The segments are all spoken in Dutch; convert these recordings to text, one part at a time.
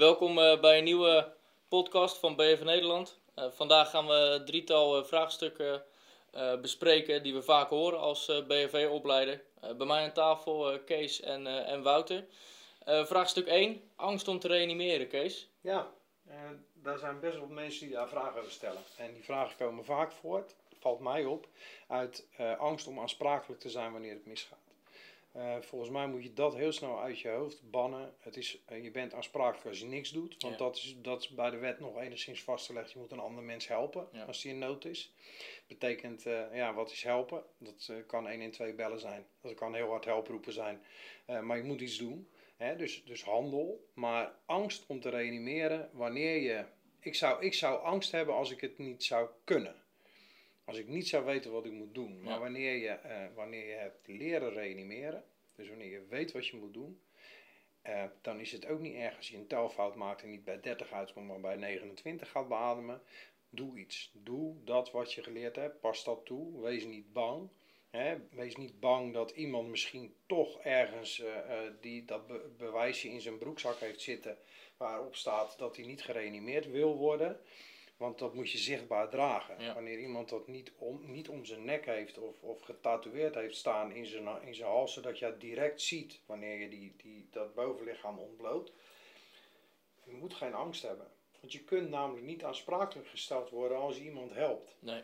Welkom uh, bij een nieuwe podcast van BV Nederland. Uh, vandaag gaan we drietal uh, vraagstukken bespreken die we vaak horen als BFV-opleider. bij mij aan tafel Kees en, en Wouter. vraagstuk 1, angst om te reanimeren, Kees. Ja, daar zijn best wel mensen die daar vragen over stellen. En die vragen komen vaak voort, valt mij op, uit angst om aansprakelijk te zijn wanneer het misgaat. Uh, volgens mij moet je dat heel snel uit je hoofd bannen. Het is, uh, je bent aansprakelijk als je niks doet. Want dat, is, dat is bij de wet nog enigszins vastgelegd. Je moet een ander mens helpen ja. als die in nood is. Betekent, uh, ja, wat is helpen? Dat kan 1 in 2 bellen zijn. Dat kan heel hard helproepen zijn. maar je moet iets doen. Hè? Dus, dus handel. Maar angst om te reanimeren wanneer je... Ik zou, ik zou angst hebben als ik het niet zou kunnen. Als ik niet zou weten wat ik moet doen. Maar wanneer, je, uh, wanneer je hebt leren reanimeren, dus wanneer je weet wat je moet doen, uh, dan is het ook niet erg als je een telfout maakt en niet bij 30 uitkomt, maar bij 29 gaat beademen. Doe iets. Doe dat wat je geleerd hebt. Pas dat toe. Wees niet bang. Hè? Wees niet bang dat iemand misschien toch ergens uh, die dat be bewijsje in zijn broekzak heeft zitten waarop staat dat hij niet gereanimeerd wil worden. Want dat moet je zichtbaar dragen. Wanneer iemand dat niet om, niet om zijn nek heeft of, of getatoeëerd heeft staan in zijn, in zijn hals, zodat je het direct ziet wanneer je die, die, dat bovenlichaam ontbloot. Je moet geen angst hebben. Want je kunt namelijk niet aansprakelijk gesteld worden als je iemand helpt. Nee.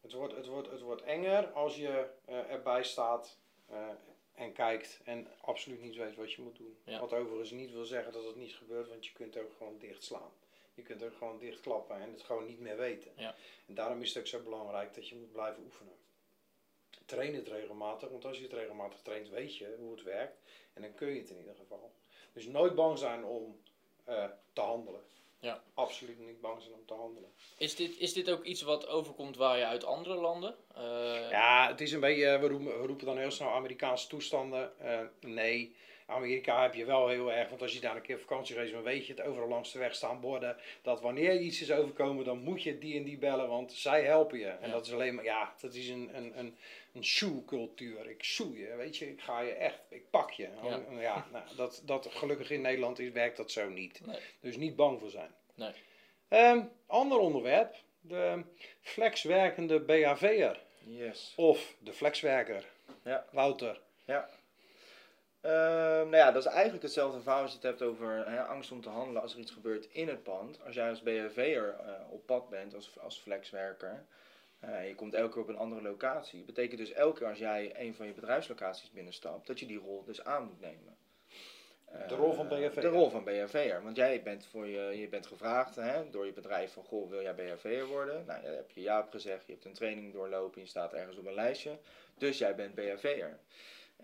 Het wordt, het wordt, het wordt enger als je uh, erbij staat uh, en kijkt en absoluut niet weet wat je moet doen. Wat overigens niet wil zeggen dat het niet gebeurt, want je kunt ook gewoon dicht slaan. Je kunt er gewoon dichtklappen en het gewoon niet meer weten. Ja. En daarom is het ook zo belangrijk dat je moet blijven oefenen. Train het regelmatig, want als je het regelmatig traint, weet je hoe het werkt. En dan kun je het in ieder geval. Dus nooit bang zijn om uh, te handelen. Ja. Absoluut niet bang zijn om te handelen. Is dit, is dit ook iets wat overkomt waar je uit andere landen? Uh... Ja, het is een beetje, we roepen, we roepen dan heel snel Amerikaanse toestanden. Uh, nee. Amerika heb je wel heel erg, want als je daar een keer vakantie reist, dan weet je het. Overal langs de weg staan borden. Dat wanneer je iets is overkomen, dan moet je die en die bellen, want zij helpen je. En dat is alleen maar, ja, dat is een, een, een, een shoe-cultuur. Ik shoe je, weet je. Ik ga je echt, ik pak je. Ja, ja nou, dat, dat gelukkig in Nederland is, werkt dat zo niet. Nee. Dus niet bang voor zijn. Nee. Um, ander onderwerp, de flexwerkende BHV'er. Yes. Of de flexwerker. Ja. Wouter. Ja. Ehm, nou ja, dat is eigenlijk hetzelfde verhaal als je het hebt over hè, angst om te handelen als er iets gebeurt in het pand. Als jij als BHV'er uh, op pad bent, als, als flexwerker, uh, je komt elke keer op een andere locatie. Dat betekent dus elke keer als jij een van je bedrijfslocaties binnenstapt, dat je die rol dus aan moet nemen. de rol van BHV'er? De rol van BHV'er. Want jij bent, voor je, je bent gevraagd hè, door je bedrijf van, goh, wil jij BHV'er worden? Nou, dan heb je ja op gezegd, je hebt een training doorlopen, je staat ergens op een lijstje. Dus jij bent BHV'er.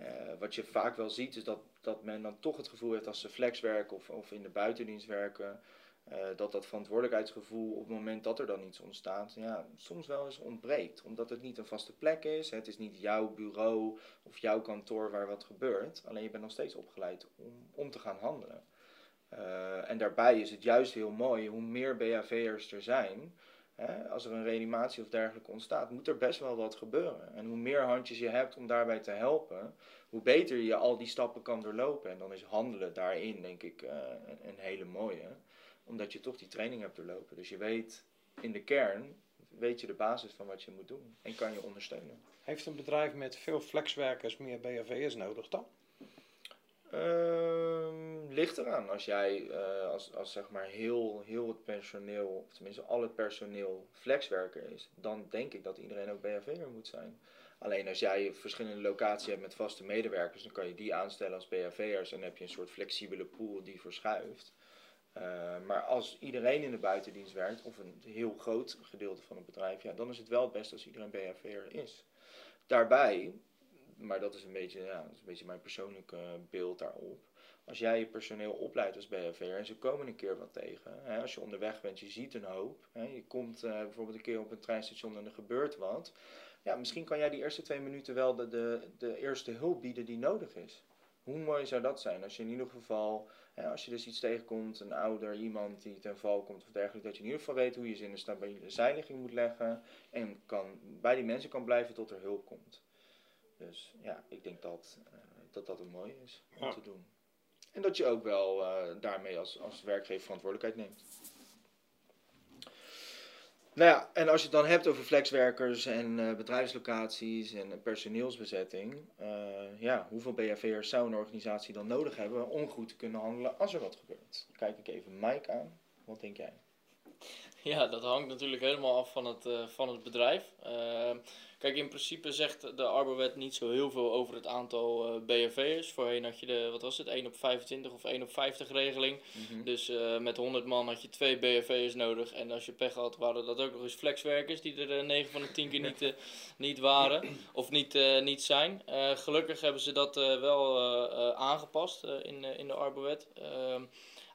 Uh, wat je vaak wel ziet is dat, dat men dan toch het gevoel heeft als ze flex werken of, of in de buitendienst werken, uh, dat dat verantwoordelijkheidsgevoel op het moment dat er dan iets ontstaat, ja, soms wel eens ontbreekt. Omdat het niet een vaste plek is, het is niet jouw bureau of jouw kantoor waar wat gebeurt, alleen je bent nog steeds opgeleid om, om te gaan handelen. Uh, en daarbij is het juist heel mooi, hoe meer BHV'ers er zijn, Hè, als er een reanimatie of dergelijke ontstaat, moet er best wel wat gebeuren. En hoe meer handjes je hebt om daarbij te helpen, hoe beter je al die stappen kan doorlopen. En dan is handelen daarin, denk ik, een, een, hele mooie. Omdat je toch die training hebt doorlopen. Dus je weet in de kern, weet je de basis van wat je moet doen. En kan je ondersteunen. Heeft een bedrijf met veel flexwerkers meer BHV'ers nodig dan? Um, ligt eraan. Als jij uh, als, als zeg maar heel, heel het personeel, of tenminste al het personeel flexwerker is, dan denk ik dat iedereen ook BHV'er moet zijn. Alleen als jij verschillende locaties hebt met vaste medewerkers, dan kan je die aanstellen als BHV'ers en dan heb je een soort flexibele pool die verschuift. Uh, maar als iedereen in de buitendienst werkt, of een heel groot gedeelte van het bedrijf, ja, dan is het wel het beste als iedereen BHV'er is. Daarbij maar dat is een beetje, ja, is een beetje mijn persoonlijke beeld daarop. Als jij je personeel opleidt als BHV'er en ze komen een keer wat tegen. Hè, als je onderweg bent, je ziet een hoop. Hè, je komt uh, bijvoorbeeld een keer op een treinstation en er gebeurt wat. Ja, misschien kan jij die eerste twee minuten wel de, de, de eerste hulp bieden die nodig is. Hoe mooi zou dat zijn als je in ieder geval, hè, als je dus iets tegenkomt, een ouder, iemand die ten val komt of dergelijke, dat je in ieder geval weet hoe je ze in een stabiele zijligging moet leggen en kan, bij die mensen kan blijven tot er hulp komt. Dus ja, ik denk dat uh, dat, dat een mooie is om te doen. En dat je ook wel eh, daarmee als, als werkgever verantwoordelijkheid neemt. Nou ja, en als je het dan hebt over flexwerkers en eh, bedrijfslocaties en personeelsbezetting. eh, ja, hoeveel BHV'ers zou een organisatie dan nodig hebben om goed te kunnen handelen als er wat gebeurt? Kijk ik even Mike aan. Wat denk jij? Ja, dat hangt natuurlijk helemaal af van het, eh, van het bedrijf. Eh, kijk, in principe zegt de Arbowet niet zo heel veel over het aantal eh BFV'ers. Voorheen had je de, wat was het, 1 op 25 of 1 op 50 regeling. Dus eh, met 100 man had je twee BFV'ers nodig. En als je pech had, waren dat ook nog eens flexwerkers die er eh, 9 van de 10 keer niet, eh, niet waren. Of niet, eh, niet zijn. Eh, gelukkig hebben ze dat eh, wel eh, eh, aangepast eh, in, eh, in de Arbowet. Ehm,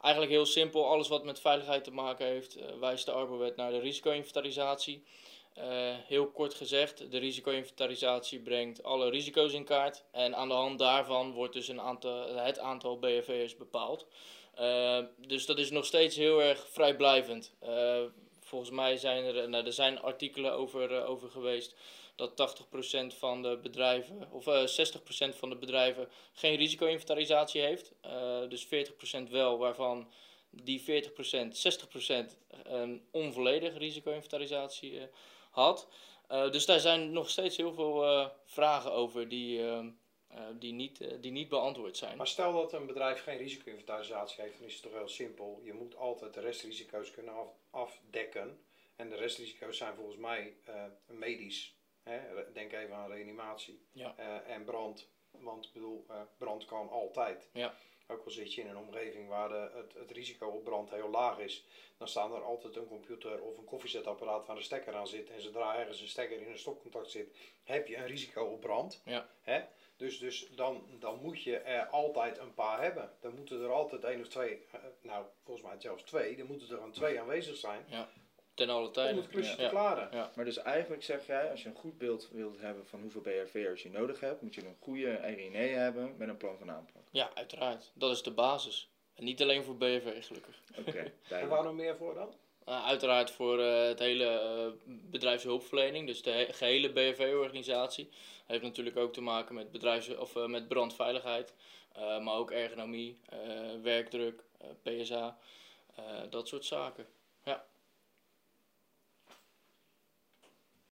Eigenlijk heel simpel, alles wat met veiligheid te maken heeft, eh, wijst de Arbowet naar de risico-inventarisatie. Eh, heel kort gezegd, de risico-inventarisatie brengt alle risico's in kaart. En aan de hand daarvan wordt dus een het aantal BFV'ers bepaald. Eh, dus dat is nog steeds heel erg vrijblijvend. Eh, volgens mij zijn er, nou, er zijn artikelen over, over geweest dat 80% van de bedrijven, of eh 60% van de bedrijven geen risico-inventarisatie heeft. Dus 40% wel, waarvan die 40%, 60% een onvolledige risico-inventarisatie had. Eh, dus daar zijn nog steeds heel veel eh, vragen over die, eh, eh, die, niet, die niet beantwoord zijn. Maar stel dat een bedrijf geen risico-inventarisatie heeft, dan is het toch heel simpel. Je moet altijd de restrisico's kunnen af, afdekken. En de restrisico's zijn volgens mij medisch. Hè? Denk even aan reanimatie Ja. En brand. Want ik bedoel, eh, brand kan altijd. Ja. Ook al zit je in een omgeving waar de, het, het risico op brand heel laag is, dan staan er altijd een computer of een koffiezetapparaat waar een stekker aan zit. En zodra ergens een stekker in een stopcontact zit, heb je een risico op brand. Ja. Hè? Dus, dus dan, dan moet je er altijd een paar hebben. Dan moeten er altijd één of twee, eh, nou volgens mij zelfs twee, dan moeten er gewoon twee aanwezig zijn Ten alle om tijden. het klusje Ja. te klaren. Ja. Maar dus eigenlijk zeg jij, als je een goed beeld wilt hebben van hoeveel BRV'ers je nodig hebt, moet je een goede RINE hebben met een plan van aanpak. ja, uiteraard. Dat is de basis. En niet alleen voor BV, gelukkig. Oké, En duidelijk. waar nog meer voor dan? Uh, uiteraard voor eh, het hele eh, bedrijfshulpverlening, dus de he- gehele BFV-organisatie. Heeft natuurlijk ook te maken met, bedrijfs of, eh, met brandveiligheid, eh, maar ook ergonomie, eh, werkdruk, PSA, eh, dat soort zaken. Ja.